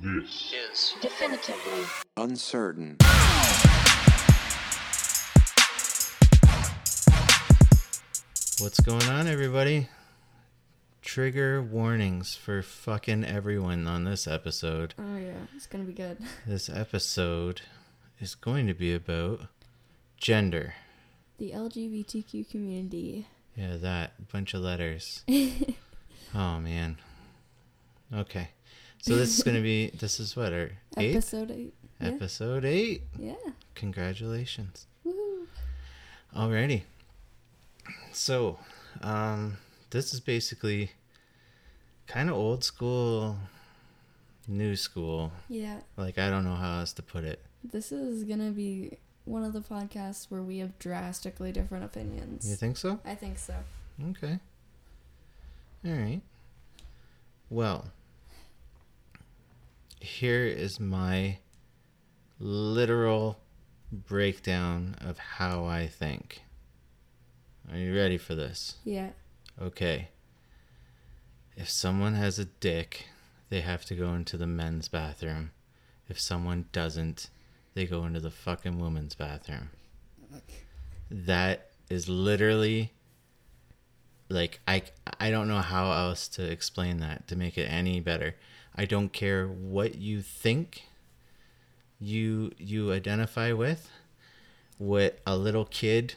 This is definitively uncertain. What's going on, everybody? Trigger warnings for fucking everyone on this episode. Oh yeah, it's gonna be good. This episode is going to be about gender. The LGBTQ community. Yeah, that bunch of letters. oh man. Okay. So this is going to be this is what our eighth Episode eight. Yeah. episode 8. yeah. Congratulations. Woohoo. Alrighty. So, um, this is basically kind of old school, new school. Yeah. Like, I don't know how else to put it. This is gonna be one of the podcasts where we have drastically different opinions. You think so? I think so. Okay. Alright. Well, here is my literal breakdown of how I think. Are you ready for this? Yeah. Okay. If someone has a dick, they have to go into the men's bathroom. If someone doesn't, they go into the fucking woman's bathroom. That is literally like I I don't know how else to explain that to make it any better. I don't care what you think you you identify with, what a little kid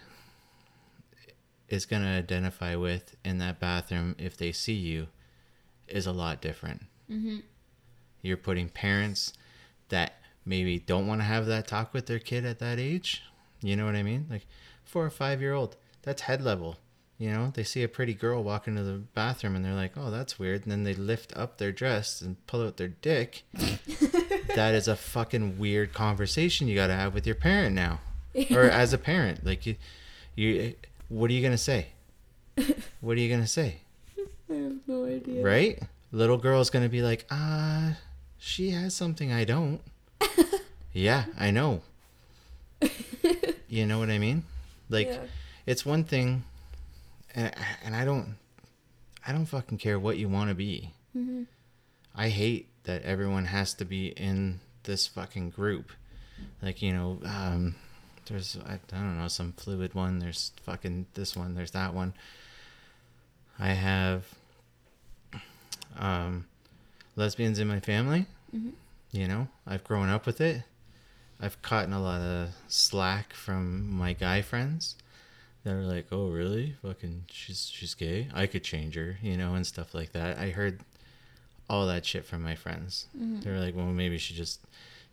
is going to identify with in that bathroom if they see you is a lot different. Mm-hmm. You're putting parents that maybe don't want to have that talk with their kid at that age. You know what I mean? Like four or five year old, that's head level. You know, they see a pretty girl walk into the bathroom and they're like, oh, that's weird. And then they lift up their dress and pull out their dick. that is a fucking weird conversation you got to have with your parent now. Or as a parent. Like, you, you, what are you going to say? What are you going to say? I have no idea. Right? Little girl's going to be like, ah, she has something I don't. yeah, I know. you know what I mean? Like, Yeah. it's one thing, and, and I don't, I don't fucking care what you want to be. Mhm. I hate that everyone has to be in this fucking group. Like, you know, um, there's, I, I don't know, some fluid one, there's fucking this one, there's that one. I have um, lesbians in my family. Mhm. You know, I've grown up with it. I've caught a lot of slack from my guy friends. They're like, "Oh, really? Fucking, she's she's gay. I could change her, you know, and stuff like that." I heard all that shit from my friends. Mhm. They're like, "Well, maybe she just,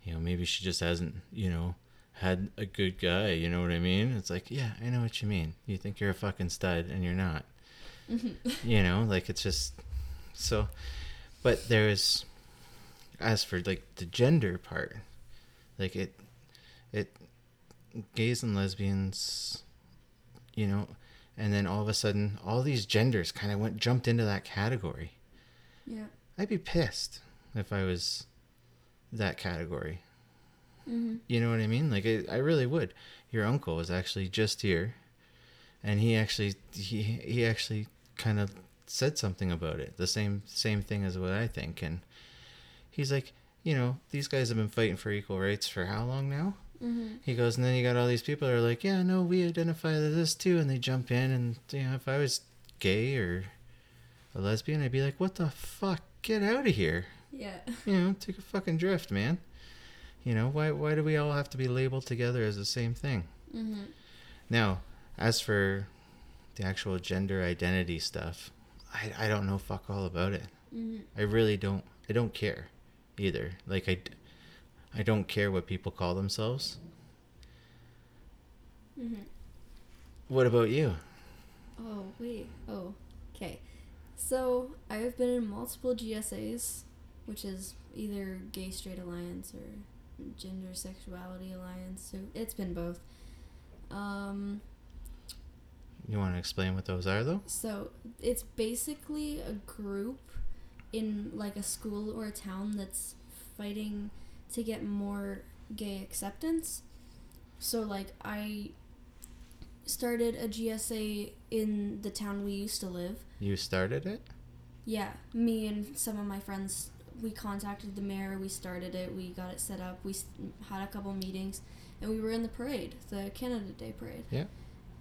you know, maybe she just hasn't, you know, had a good guy. You know what I mean?" It's like, yeah, I know what you mean. You think you're a fucking stud, and you're not. you know, like it's just so. But there's, as for like the gender part, like it, it, gays and lesbians, you know, and then all of a sudden, all these genders kind of went jumped into that category. Yeah. I'd be pissed if I was that category. Mm-hmm. You know what I mean? Like I, I really would. Your uncle was actually just here, and he actually he he actually kind of said something about it. The same same thing as what I think, and he's like, you know, these guys have been fighting for equal rights for how long now? Mm-hmm. He goes, and then you got all these people that are like, yeah, no, we identify as this too, and they jump in, and you know, if I was gay or a lesbian, I'd be like, what the fuck, get out of here Yeah. you know, take a fucking drift, man. You know, why why do we all have to be labeled together as the same thing? Mm-hmm. Now, as for the actual gender identity stuff, I, I don't know fuck all about it. Mm-hmm. I really don't. I don't care either. Like I, d- I don't care what people call themselves. Mm-hmm. What about you? Oh, wait. Oh, okay. So, I've been in multiple GSAs, which is either gay straight alliance or gender sexuality alliance. So, it's been both. Um, You want to explain what those are, though? so, it's basically a group in like a school or a town that's fighting to get more gay acceptance. So, like, I started a GSA in the town we used to live. You started it. Yeah, me and some of my friends we contacted the mayor. We started it. We got it set up. We had a couple meetings, and we were in the parade, the Canada Day parade. Yeah.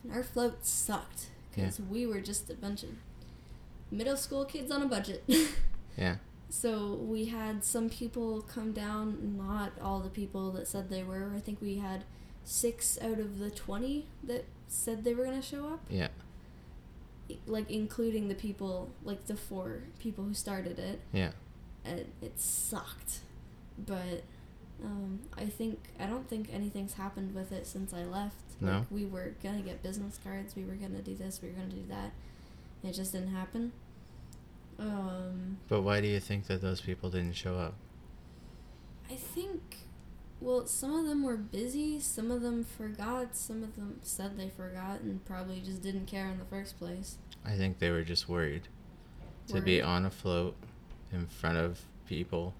And our float sucked because we were just a bunch of middle school kids on a budget. Yeah. So we had some people come down, not all the people that said they were. I think we had six out of the 20 that said they were going to show up, Yeah. like including the people, like the four people who started it. Yeah. And it sucked. But um, I think, I don't think anything's happened with it since I left. No? Like, we were going to get business cards, we were going to do this, we were going to do that. It just didn't happen. Um, But why do you think that those people didn't show up? I think, well, some of them were busy, some of them forgot, some of them said they forgot and probably just didn't care in the first place. I think they were just worried to be on a float in front of people,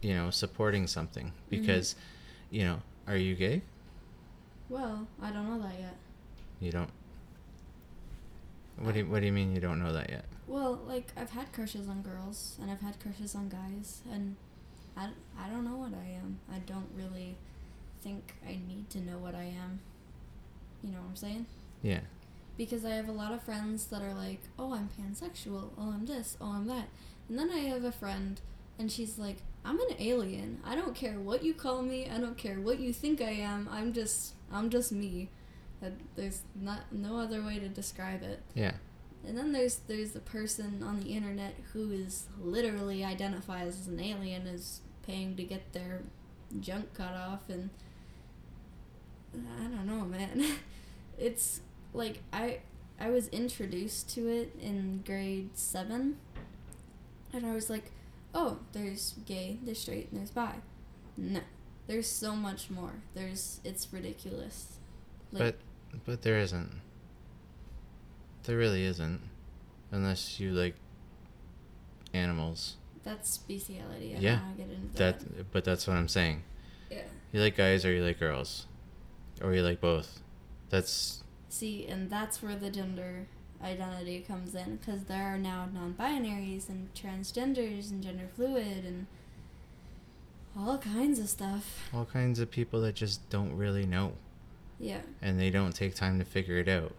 you know, supporting something. Because, you know, are you gay? Well, I don't know that yet. You don't. What do you, What do you mean you don't know that yet? Well, like, I've had crushes on girls and I've had crushes on guys, and I, I don't know what I am. I don't really think I need to know what I am. You know what I'm saying? Yeah. because I have a lot of friends that are like, "Oh, I'm pansexual. Oh, I'm this. Oh, I'm that." And then I have a friend and she's like, "I'm an alien. I don't care what you call me. I don't care what you think I am. I'm just I'm just me." There's not no other way to describe it. Yeah. And then there's there's the person on the internet who is literally identifies as an alien is paying to get their junk cut off and I don't know, man. it's like I I was introduced to it in grade 7 and I was like, "Oh, there's gay, there's straight, and there's bi." No. There's so much more. There's it's ridiculous. But but there isn't. There really isn't, unless you like animals. that's bestiality. I Yeah, don't want to get into that. That but that's what I'm saying. Yeah. You like guys or you like girls, or you like both. That's See, and that's where the gender identity comes in because there are now non-binaries and transgenders and gender fluid and all kinds of stuff. all kinds of people that just don't really know, Yeah. and they don't take time to figure it out,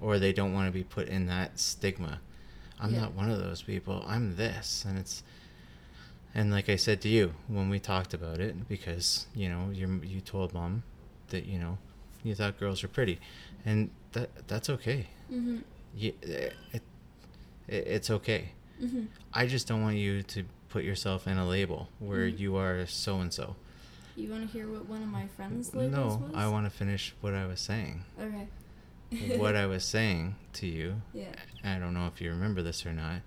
or they don't want to be put in that stigma. I'm Yeah. not one of those people. I'm this, and it's. And like I said to you when we talked about it, because you know you you told mom that you know you thought girls were pretty, and that that's okay. Mhm. Yeah, it, it, it's okay. Mhm. I just don't want you to put yourself in a label where Mhm. you are so and so. You want to hear what one of my friends' labels No, was? I want to finish what I was saying. Okay. what I was saying to you, Yeah. I don't know if you remember this or not,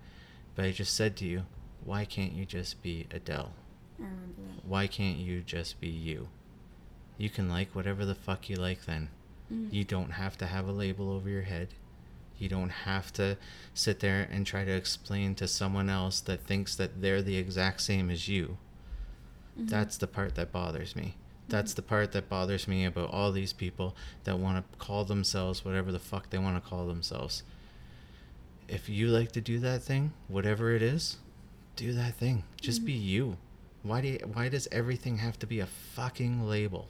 but I just said to you, why can't you just be Adele? I remember that. Why can't you just be you? You can like whatever the fuck you like then. Mhm. You don't have to have a label over your head. You don't have to sit there and try to explain to someone else that thinks that they're the exact same as you. Mhm. That's the part that bothers me. That's Mhm. the part that bothers me about all these people that want to call themselves whatever the fuck they want to call themselves. If you like to do that thing, whatever it is, do that thing. Just Mhm. be you. Why do you, why does everything have to be a fucking label?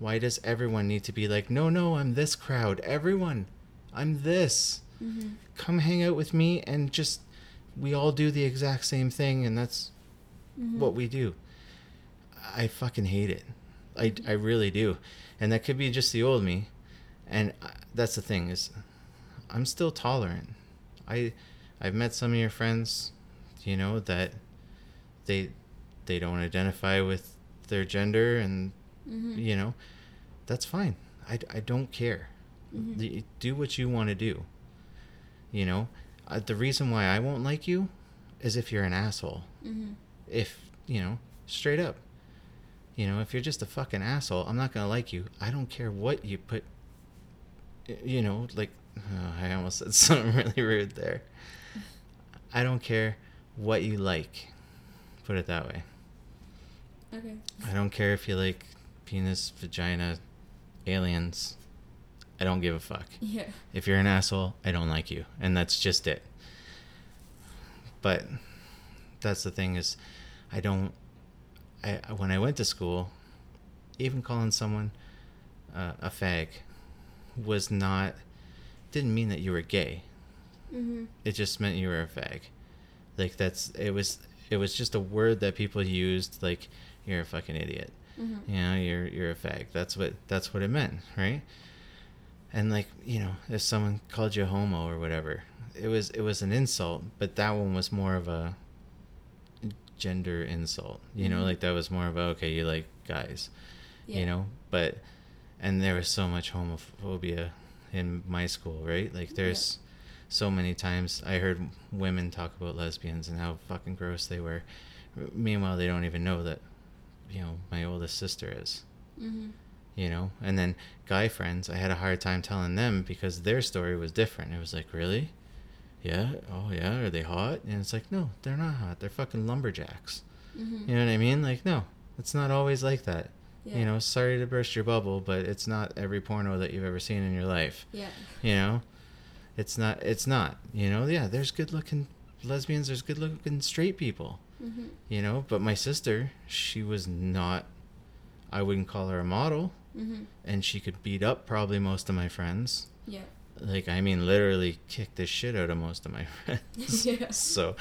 Why does everyone need to be like, "No, no, I'm this crowd. Everyone, I'm this. Mhm. Come hang out with me and just we all do the exact same thing and that's Mhm. what we do. I fucking hate it. I, I really do. And that could be just the old me. And I- that's the thing is I'm still tolerant. I I've met some of your friends, you know, that they they don't identify with their gender and Mhm. you know, that's fine. I, I don't care. Mhm. The- Do what you want to do. You know, uh, the reason why I won't like you is if you're an asshole Mhm. if you know straight up you know if you're just a fucking asshole i'm not gonna like you i don't care what you put you know like oh, i almost said something really rude there i don't care what you like put it that way Okay. i don't care if you like penis vagina aliens i don't give a fuck Yeah. if you're an asshole, I don't like you. And that's just it. But that's the thing is, I don't. I when I went to school, even calling someone uh, a fag was not didn't mean that you were gay. Mhm. It just meant you were a fag. Like that's it was it was just a word that people used like you're a fucking idiot. Mhm. You know, you're you're a fag. That's what that's what it meant, right? And like, you know, if someone called you a homo or whatever, it was it was an insult, but that one was more of a gender insult. You know, Mhm. like that was more of a okay, you like guys. Yeah. You know, but and there was so much homophobia in my school, right? Like there's so many times I heard women talk about lesbians and how fucking gross they were. Meanwhile, they don't even know that, you know, my oldest sister is, Mhm. you know? And then guy friends, I had a hard time telling them because their story was different. It was like, really? Yeah? Oh, yeah? Are they hot? And it's like, no, they're not hot. They're fucking lumberjacks. Mhm. You know what I mean? Like, no, it's not always like that. Yeah. You know, sorry to burst your bubble, but it's not every porno that you've ever seen in your life. Yeah. You know, it's not. It's not. You know, yeah. There's good looking lesbians. There's good looking straight people. Mm-hmm. You know, but my sister, she was not. I wouldn't call her a model, mm-hmm. and she could beat up probably most of my friends. Yeah. Like I mean, literally kick the shit out of most of my friends. Yeah. So,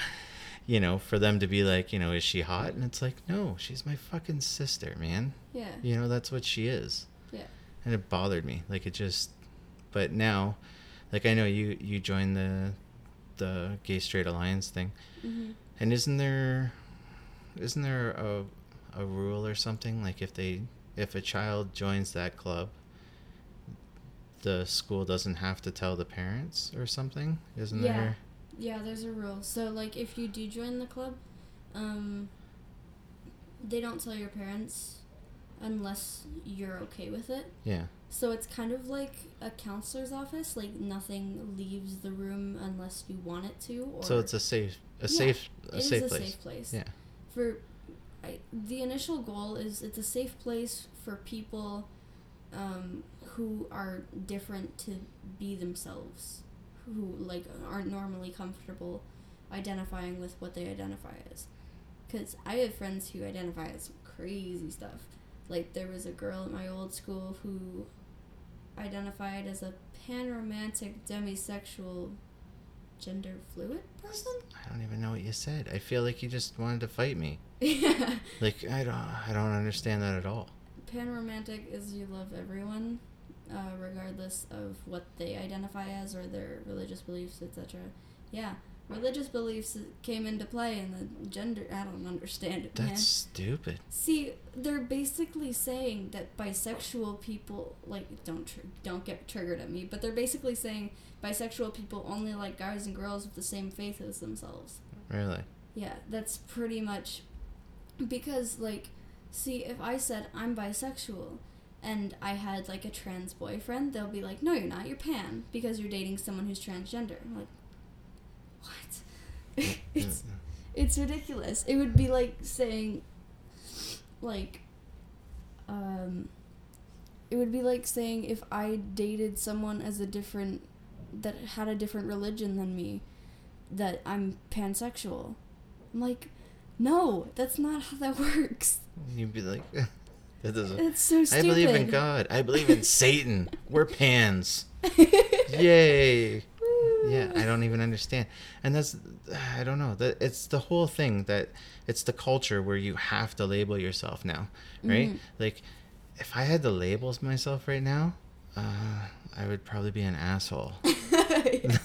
you know, for them to be like, you know, is she hot? And it's like, no, she's my fucking sister, man. Yeah. You know, that's what she is. Yeah. And it bothered me. Like it just but now like I know you you joined the the gay straight alliance thing. Mhm. And isn't there isn't there a a rule or something like if they if a child joins that club the school doesn't have to tell the parents or something? Isn't Yeah. there Yeah, there's a rule. So like if you do join the club, um they don't tell your parents unless you're okay with it. Yeah. So it's kind of like a counselor's office, like nothing leaves the room unless you want it to or So it's a safe a Yeah, safe a it is safe a place. safe place. Yeah. For I, the initial goal is it's a safe place for people um, who are different to be themselves, who like aren't normally comfortable identifying with what they identify as. Because I have friends who identify as some crazy stuff. Like there was a girl at my old school who identified as a panromantic demisexual gender fluid person. I don't even know what you said. I feel like you just wanted to fight me. yeah. Like I don't I don't understand that at all. Panromantic is you love everyone, uh, regardless of what they identify as or their religious beliefs, etc. Yeah, religious beliefs came into play in the gender. I don't understand it, man. That's stupid. See, they're basically saying that bisexual people like don't tr- don't get triggered at me, but they're basically saying bisexual people only like guys and girls with the same faith as themselves. Really. Yeah, that's pretty much because like see if I said I'm bisexual and I had like a trans boyfriend, they'll be like, "No, you're not. You're pan because you're dating someone who's transgender." I'm like, "What?" it's it's ridiculous. It would be like saying like um it would be like saying if I dated someone as a different that had a different religion than me that I'm pansexual. I'm like, no, that's not how that works. You'd be like that doesn't It's so I believe in God. I believe in Satan. We're pans. Yay. Yeah, I don't even understand. And that's I don't know. That it's the whole thing that it's the culture where you have to label yourself now, right? Mhm. Like if I had to label myself right now, uh, I would probably be an asshole.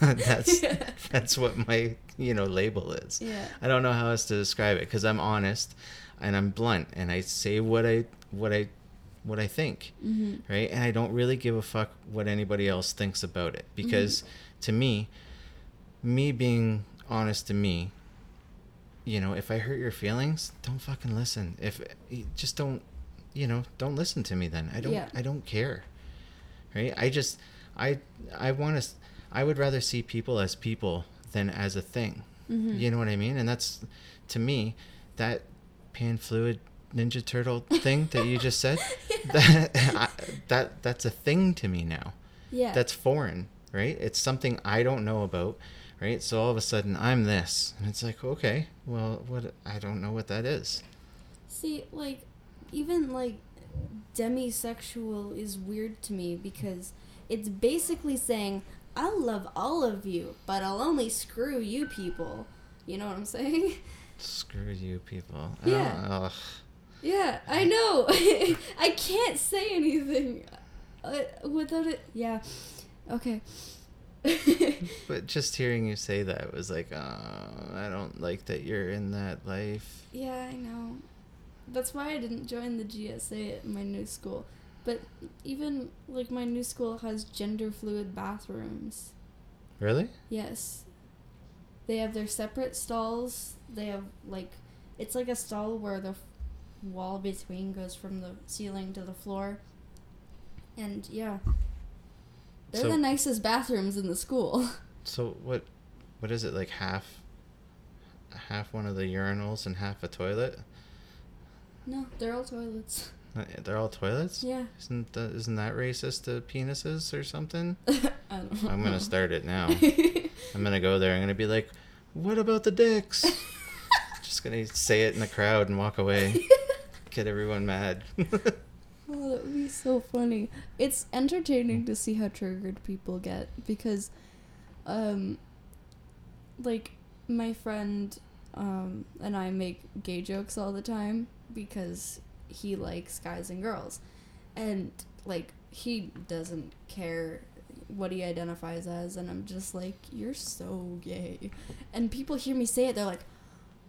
that's Yeah. that's what my, you know, label is. Yeah. I don't know how else to describe it cuz I'm honest and I'm blunt and I say what I what I what I think hmm right? And I don't really give a fuck what anybody else thinks about it because to me, me being honest to me, you know, if I hurt your feelings, don't fucking listen. If just don't, you know, don't listen to me then. I don't Yeah. I don't care. Right? I just I I want to I would rather see people as people than as a thing. Mhm. You know what I mean? And that's to me that pan fluid ninja turtle thing that you just said that I, that that's a thing to me now Yeah. that's foreign right it's something i don't know about right? So all of a sudden I'm this, and it's like, okay, well, what? I don't know what that is. See, like, even like demisexual is weird to me because it's basically saying, I'll love all of you, but I'll only screw you people. You know what I'm saying? Screw you, people. Yeah. Oh, Yeah, I know. I can't say anything uh, without it. Yeah. Okay. But just hearing you say that was like, oh, I don't like that you're in that life. yeah, I know. That's why I didn't join the GSA at my new school. But even like my new school has gender fluid bathrooms. Really? Yes. They have their separate stalls. They have like it's like a stall where the wall between goes from the ceiling to the floor. And yeah. They're So- the nicest bathrooms in the school. So what? What is it like? Half, half one of the urinals and half a toilet. no, they're all toilets. Uh, They're all toilets. Yeah. Isn't that, isn't that racist to penises or something? I don't know. I'm gonna start it now. I'm gonna go there. I'm gonna be like, "What about the dicks?" Just gonna say it in the crowd and walk away. Get everyone mad. Oh, that would be so funny. It's entertaining to see how triggered people get because, um, like my friend, um, and I make gay jokes all the time because he likes guys and girls, and like he doesn't care what he identifies as, and I'm just like, you're so gay, and people hear me say it, they're like.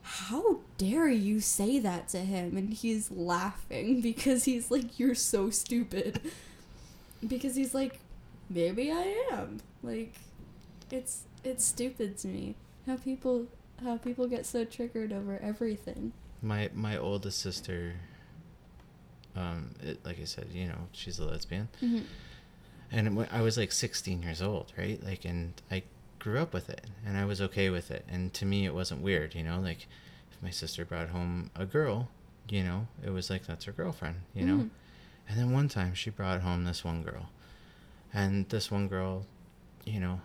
How dare you say that to him? And he's laughing because he's like, You're so stupid. Because he's like, Maybe I am. Like, it's it's stupid to me how people how people get so triggered over everything. my my oldest sister. Um, it, like I said, you know, she's a lesbian. Mm-hmm. and I was like 16 years old, right? Like, and I grew up with it, and I was okay with it, and to me, it wasn't weird, you know. Like, if my sister brought home a girl, you know, it was like that's her girlfriend, you know. Mhm. And then one time, she brought home this one girl, and this one girl, you know,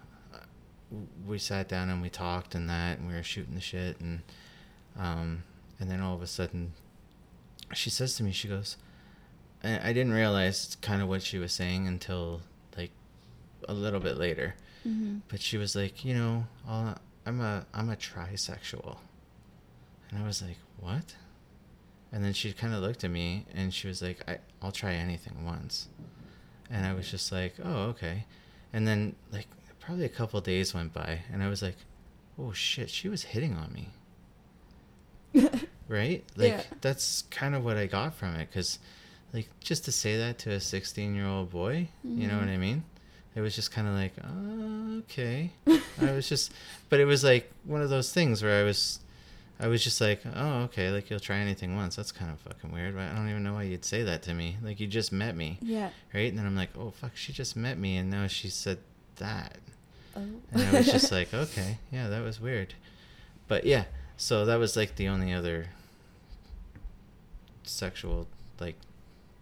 we sat down and we talked and that, and we were shooting the shit, and um, and then all of a sudden, she says to me, she goes. And I didn't realize kind of what she was saying until like a little bit later. Mm-hmm. But she was like, you know, i I'm a I'm a trisexual, and I was like, what? And then she kind of looked at me and she was like, I I'll try anything once, and I was just like, oh okay, and then like probably a couple days went by and I was like, oh shit, she was hitting on me right? Like Yeah. that's kind of what I got from it cuz like just to say that to a 16-year-old boy, you know what Mhm. I mean? It was just kind of like, oh, okay. I was just but it was like one of those things where I was I was just like, oh, okay, like you'll try anything once. That's kind of fucking weird. I don't even know why you'd say that to me. Like you just met me, Yeah. right? And then I'm like, oh fuck, she just met me, and now she said that. Oh. And I was just like, okay, yeah, that was weird. But yeah, so that was like the only other sexual, like,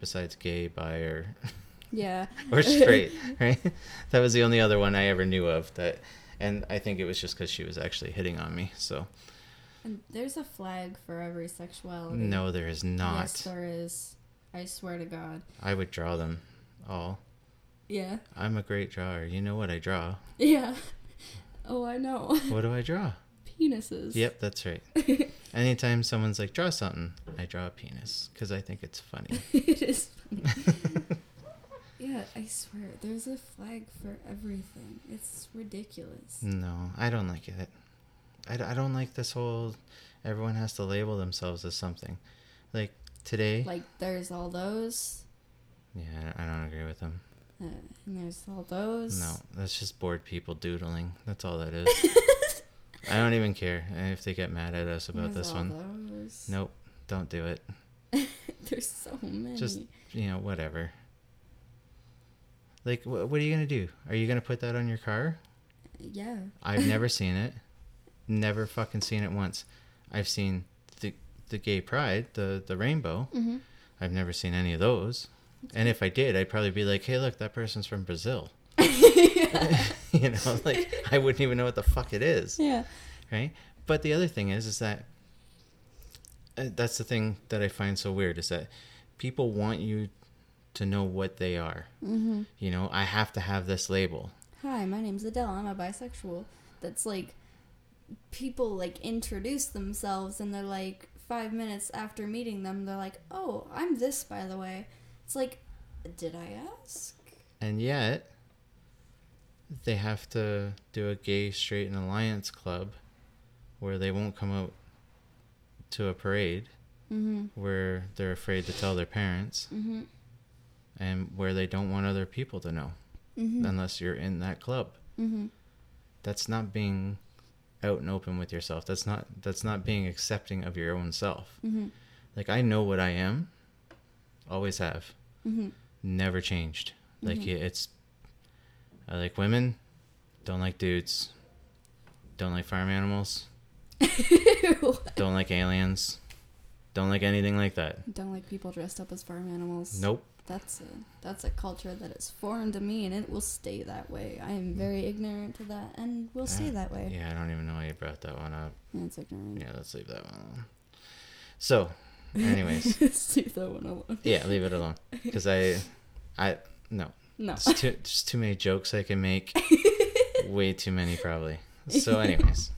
besides gay, bi, or yeah. or straight, right? That was the only other one I ever knew of that, and I think it was just because she was actually hitting on me. So And there's a flag for every sexuality. no, there is not. Yes, there is. I swear to God. I would draw them all. Yeah. I'm a great drawer. You know what I draw. Yeah. Oh, I know. What do I draw? Penises. Yep, that's right. Anytime someone's like, draw something, I draw a penis because I think it's funny. it is funny. I swear, there's a flag for everything. It's ridiculous. no, I don't like it. I, I don't like this whole everyone has to label themselves as something. Like today, Like, there's all those, yeah, I don't agree with them. uh, and there's all those. No, that's just bored people doodling. That's all that is. I don't even care if they get mad at us about There's this all one. Those. Nope, don't do it. There's so many. Just you know, whatever. Like, wh- what are you gonna do? Are you gonna put that on your car? yeah. I've never seen it. Never fucking seen it once. I've seen the the gay pride, the the rainbow. Mm-hmm. I've never seen any of those. And if I did, I'd probably be like, "Hey, look, that person's from Brazil." you know, like I wouldn't even know what the fuck it is, yeah. right? But the other thing is, is that uh, that's the thing that I find so weird is that people want you to know what they are. Mm-hmm. You know, I have to have this label. Hi, my name's Adele. I'm a bisexual. That's like people like introduce themselves and they're like five minutes after meeting them, they're like, "Oh, I'm this, by the way." It's like, did I ask? And yet, they have to do a gay straight and alliance club where they won't come out to a parade Mm-hmm. where they're afraid to tell their parents Mm-hmm. And where they don't want other people to know Mm-hmm. unless you're in that club. mm-hmm. That's not being out and open with yourself. That's not that's not being accepting of your own self. Mm-hmm. Like I know what I am. Always have. Mm-hmm. Never changed. Like Mhm. it's I like women, don't like dudes. Don't like farm animals, don't like aliens. Don't like anything like that. Don't like people dressed up as farm animals. Nope. That's a that's a culture that is foreign to me, and it will stay that way. I am very ignorant to that, and will stay that way. Yeah, I don't even know why you brought that one up. That's ignorant. Yeah, let's leave that one alone. So, anyways, Let's leave that one alone. yeah, leave it alone because I, I no, No. there's too there's too many jokes I can make. Way too many probably. So, anyways,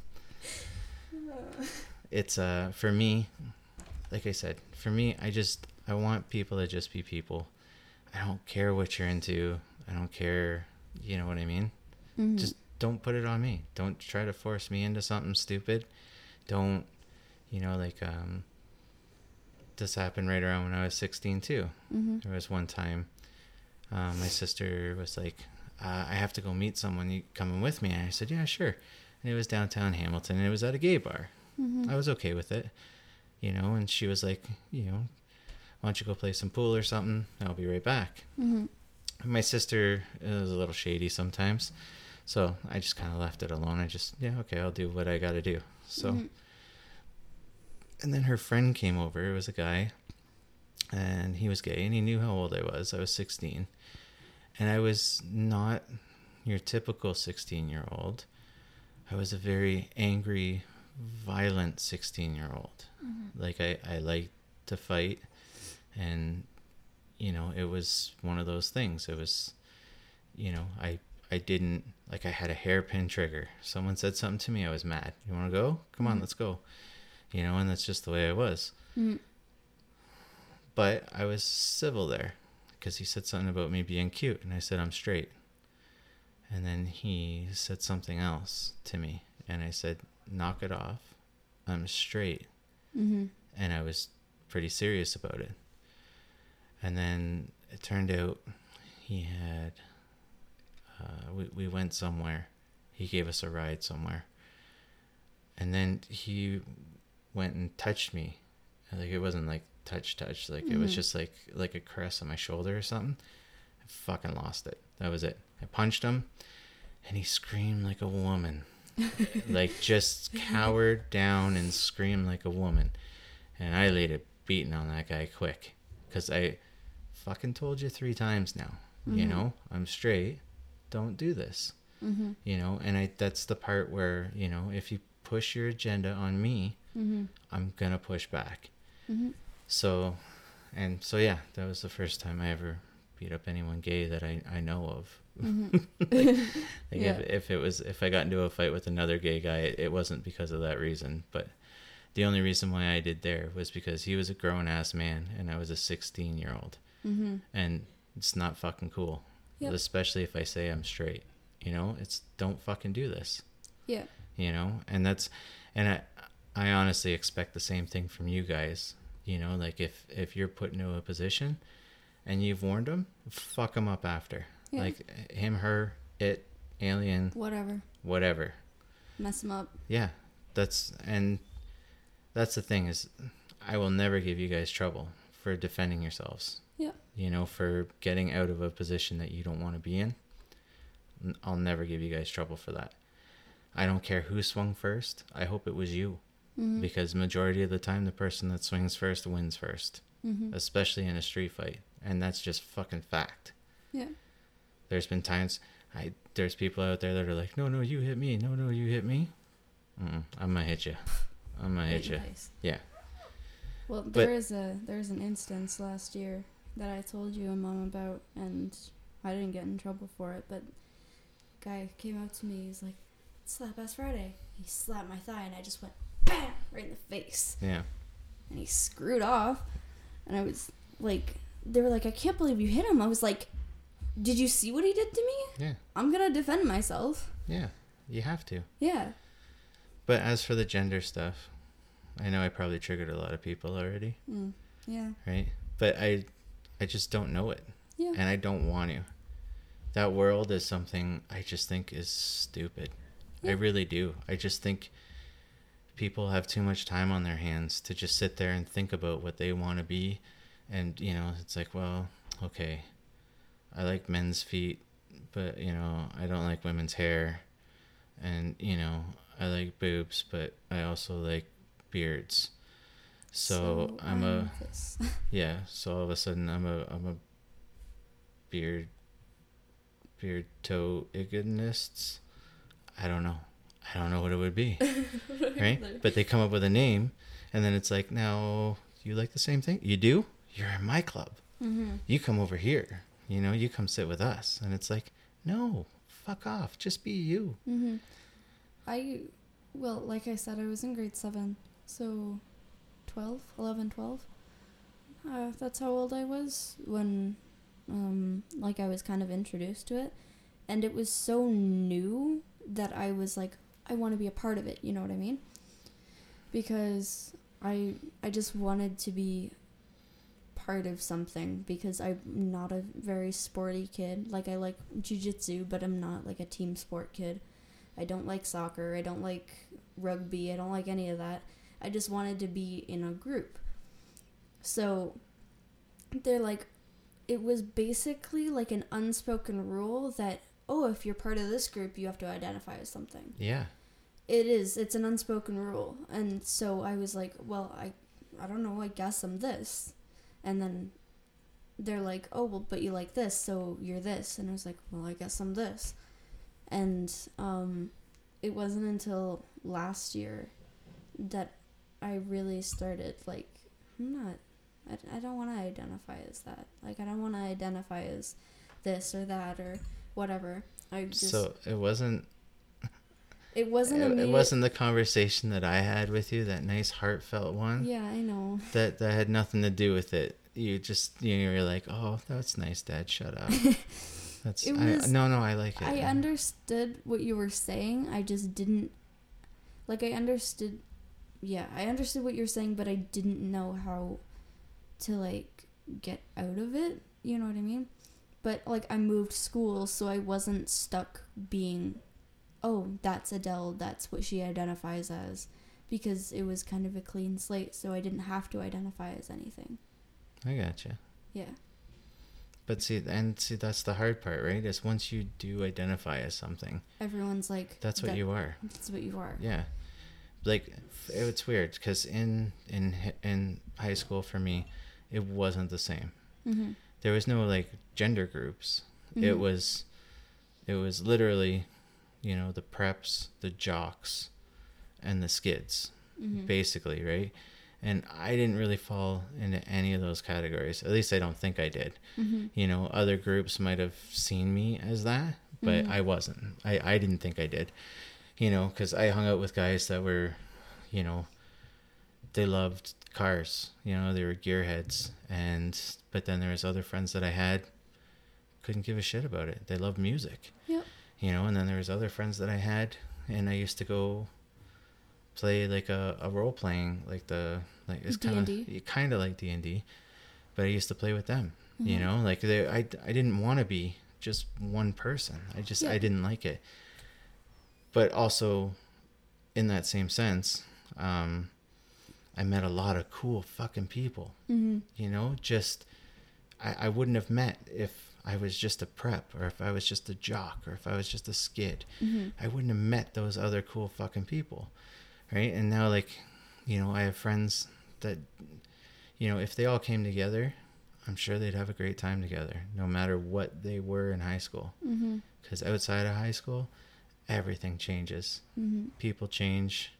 it's uh for me, like I said, for me, I just I want people to just be people. I don't care what you're into. I don't care. You know what I mean? Mhm. just don't put it on me don't try to force me into something stupid don't you know like um this happened right around when i was 16 too Mhm. there was one time um, my sister was like uh, i have to go meet someone you coming with me and i said yeah sure and it was downtown hamilton and it was at a gay bar Mhm. i was okay with it you know and she was like you know why don't you go play some pool or something? I'll be right back. Mhm. my sister is a little shady sometimes so i just kind of left it alone. I just yeah okay i'll do what i gotta do. So Mhm. and then her friend came over. It was a guy and he was gay and he knew how old i was. I was 16 and i was not your typical 16 year old i was a very angry violent 16 year old Mhm. like i i liked to fight and you know it was one of those things. It was you know i i didn't like i had a hairpin trigger. Someone said something to me i was mad. You want to go? Come on Mhm. let's go. You know and that's just the way i was. Mhm. but i was civil there because he said something about me being cute and i said i'm straight. And then he said something else to me and i said knock it off. I'm straight. Mhm. and I was pretty serious about it. And then it turned out he had, uh, we, we went somewhere. He gave us a ride somewhere. And then he went and touched me. Like it wasn't like touch, touch. Like it was Mhm. just like like a caress on my shoulder or something. I fucking lost it. That was it. I punched him, and he screamed like a woman like just cowered down and screamed like a woman and i laid a beating on that guy quick because i fucking told you three times now you Mhm. know i'm straight don't do this Mhm. you know and i that's the part where you know if you push your agenda on me Mhm. i'm gonna push back Mhm. so and so yeah that was the first time i ever beat up anyone gay that i, I know of Mhm. Like Yeah. if, if it was if I got into a fight with another gay guy, it, it wasn't because of that reason. But the only reason why I did there was because he was a grown ass man and I was a sixteen year old, Mhm. and it's not fucking cool. Yep. Especially if I say I'm straight. You know, it's don't fucking do this. Yeah. You know, and that's and I I honestly expect the same thing from you guys. You know, like if if you're put into a position and you've warned them, fuck them up after. Yeah. Like him, her, it, alien, Whatever. whatever. Mess them up. Yeah, that's and that's the thing is, I will never give you guys trouble for defending yourselves. Yeah. You know, for getting out of a position that you don't want to be in. I'll never give you guys trouble for that. I don't care who swung first. I hope it was you Mhm. because majority of the time the person that swings first wins first, Mhm. especially in a street fight, and that's just fucking fact. Yeah. There's been times I there's people out there that are like, no, no, you hit me, no, no, you hit me. Mm, I'm gonna hit you. I'm gonna hit you. Yeah. Well, But- there is a there's an instance last year that I told you and mom about, and I didn't get in trouble for it. But guy came up to me, he's like, "Slap ass Friday." He slapped my thigh, and I just went bam right in the face, Yeah. and he screwed off. And I was like, they were like, "I can't believe you hit him." I was like, "Did you see what he did to me? Yeah. I'm gonna defend myself." Yeah. You have to. Yeah. But as for the gender stuff, I know I probably triggered a lot of people already, Mm. Yeah. right? But I I just don't know it. Yeah. And I don't want to. That world is something I just think is stupid. I really do. I just think people have too much time on their hands to just sit there and think about what they want to be. And, you know, it's like, well, okay, I like men's feet, but, you know, I don't like women's hair. And, you know, I like boobs, but I also like beards. So, I'm a yeah. So all of a sudden, I'm a I'm a beard beard toe igonists. I don't know. I don't know what it would be, right? But they come up with a name, and then it's like, now you like the same thing? You do? You're in my club. mm-hmm. You come over here. You know, you come sit with us, and it's like, no, fuck off. Just be you. Mm-hmm. I, well, like I said, I was in grade 7, so 12, 11, 12. Uh, that's how old I was when, um, like, I was kind of introduced to it. And it was so new that I was like, I want to be a part of it, you know what I mean? Because I, I just wanted to be part of something because I'm not a very sporty kid. Like I like jujitsu, but I'm not like a team sport kid. I don't like soccer. I don't like rugby. I don't like any of that. I just wanted to be in a group. So they're like, it was basically like an unspoken rule that, oh, if you're part of this group, you have to identify as something. Yeah. It is. It's an unspoken rule. And so I was like, well, I, I don't know. I guess I'm this. And then they're like, oh, well, but you like this, so you're this. And I was like, well, I guess I'm this. And um, it wasn't until last year that I really started, like, I'm not, I, I don't want to identify as that. Like, I don't want to identify as this or that or whatever. I just, so it wasn't it wasn't it, it wasn't the conversation that I had with you, that nice heartfelt one. Yeah, I know. That that had nothing to do with it. You just you know, you're like, oh, that's nice, Dad. Shut up. That's It I, no, no, I like it. I understood what you were saying. I just didn't like I understood yeah, I understood what you're saying, but I didn't know how to like get out of it. You know what I mean? But like I moved schools, so I wasn't stuck being oh, that's Adele, that's what she identifies as because it was kind of a clean slate, so I didn't have to identify as anything. I gotcha. Yeah. But see, and see, that's the hard part, right? Is once you do identify as something, Everyone's like that's what that- you are. That's what you are. Yeah, like it's weird because in in in high school for me, it wasn't the same. Mhm. There was no like gender groups. It Mhm. was, it was literally, you know, the preps, the jocks, and the skids. Mhm. basically, right? And I didn't really fall into any of those categories. At least I don't think I did. Mhm. You know, other groups might have seen me as that, but Mhm. I wasn't. I, I didn't think I did. You know, because I hung out with guys that were, you know, they loved cars. You know, they were gearheads. And, but then there was other friends that I had, couldn't give a shit about it. They loved music. Yep. You know, and then there was other friends that I had, and I used to go play like a, a role playing like the like it's kind of kind of like D and D, but I used to play with them. You Mhm. know, like they I I didn't want to be just one person. I just Yeah. I didn't like it. But also, in that same sense, um, I met a lot of cool fucking people. Mhm. You know, just I, I wouldn't have met if I was just a prep or if I was just a jock or if I was just a skid. Mhm. I wouldn't have met those other cool fucking people. Right? And now like, you know, I have friends that you know, if they all came together, I'm sure they'd have a great time together, no matter what they were in high school. Mm-hmm. Because outside of high school, everything changes. Mm-hmm. People change,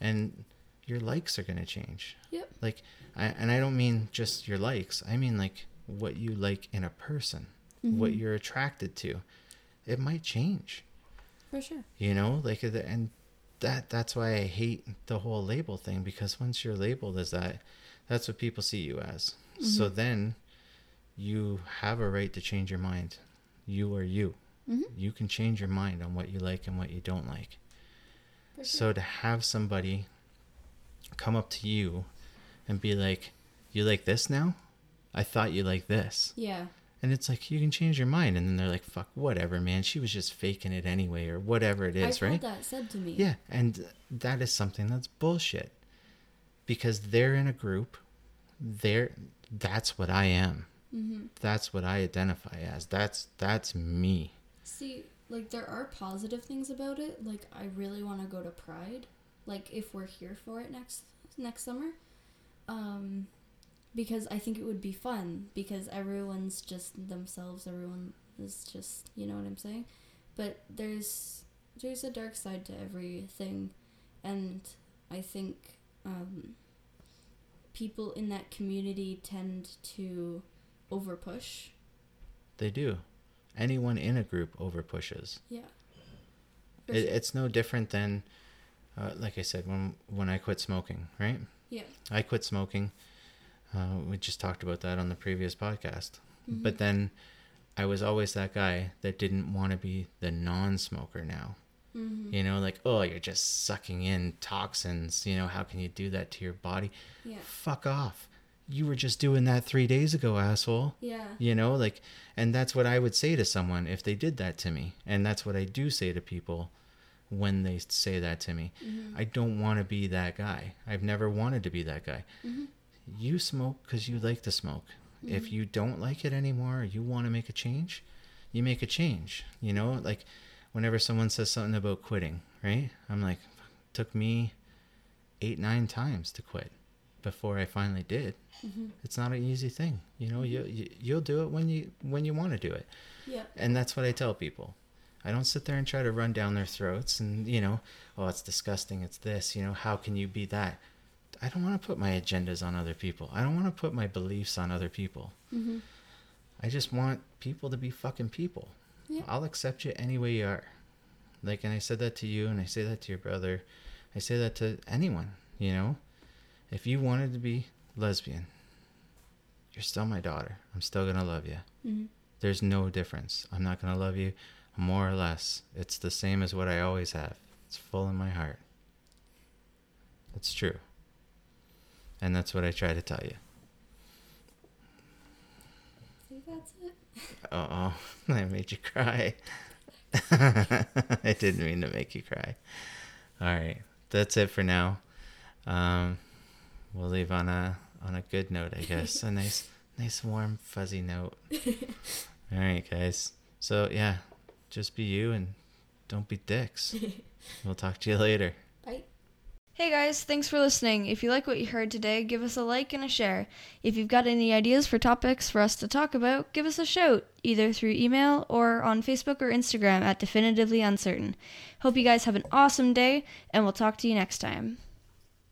and your likes are going to change. Yep. Like, I, and I don't mean just your likes, I mean like what you like in a person, what Mhm. you're attracted to. It might change, For sure. you know? Like, and that that's why I hate the whole label thing because once you're labeled as that, that's what people see you as. So Mhm. then you have a right to change your mind. You are you. Mm-hmm. You can change your mind on what you like and what you don't like. For So to have somebody come up to you and be like, "You like this now? I thought you liked this." yeah. And it's like you can change your mind and then they're like, "Fuck, whatever, man. She was just faking it anyway or whatever it is, right?" that said to me. Yeah, and that is something that's bullshit. Because they're in a group, they're that's what I am. Mm-hmm. That's what I identify as. That's that's me. See, like there are positive things about it. Like I really want to go to Pride. Like if we're here for it next next summer, um, because I think it would be fun because everyone's just themselves. Everyone is just you know what I'm saying. But there's there's a dark side to everything, and I think um, people in that community tend to over push. They do. Anyone in a group over pushes. Yeah. It, it's no different than, uh, like I said, when when I quit smoking, right? yeah. I quit smoking. Uh, we just talked about that on the previous podcast. Mhm. But then, I was always that guy that didn't want to be the non-smoker now. Mhm. You know, like, oh, you're just sucking in toxins. You know, how can you do that to your body? Yeah. Fuck off. You were just doing that three days ago, asshole. Yeah. You know, like, and that's what I would say to someone if they did that to me. And that's what I do say to people when they say that to me. Mhm. I don't want to be that guy. I've never wanted to be that guy. Mhm. You smoke because you like to smoke. If Mhm. you don't like it anymore, you want to make a change, you make a change. You know, like whenever someone says something about quitting, right? I'm like, took me eight, nine times to quit before I finally did. Mhm. It's not an easy thing. You know, you, you you'll do it when you when you want to do it. Yeah. And that's what I tell people. I don't sit there and try to run down their throats and, you know, oh, it's disgusting, it's this, you know, how can you be that? I don't want to put my agendas on other people. I don't want to put my beliefs on other people. Mm-hmm. I just want people to be fucking people. Yeah. I'll accept you any way you are. Like, and I said that to you, and I say that to your brother. I say that to anyone, you know? If you wanted to be lesbian, you're still my daughter. I'm still going to love you Mhm. there's no difference. I'm not going to love you more or less. It's the same as what I always have. It's full in my heart. It's true. And that's what I try to tell you. I think that's it. Uh oh, I made you cry. I didn't mean to make you cry. All right, that's it for now. Um, we'll leave on a on a good note, I guess. a nice, nice, warm, fuzzy note. All right, guys. So yeah, just be you and don't be dicks. we'll talk to you later. Bye. Hey guys, thanks for listening. If you like what you heard today, give us a like and a share. If you've got any ideas for topics for us to talk about, give us a shout, either through email or on Facebook or Instagram at Definitively Uncertain. Hope you guys have an awesome day, and we'll talk to you next time.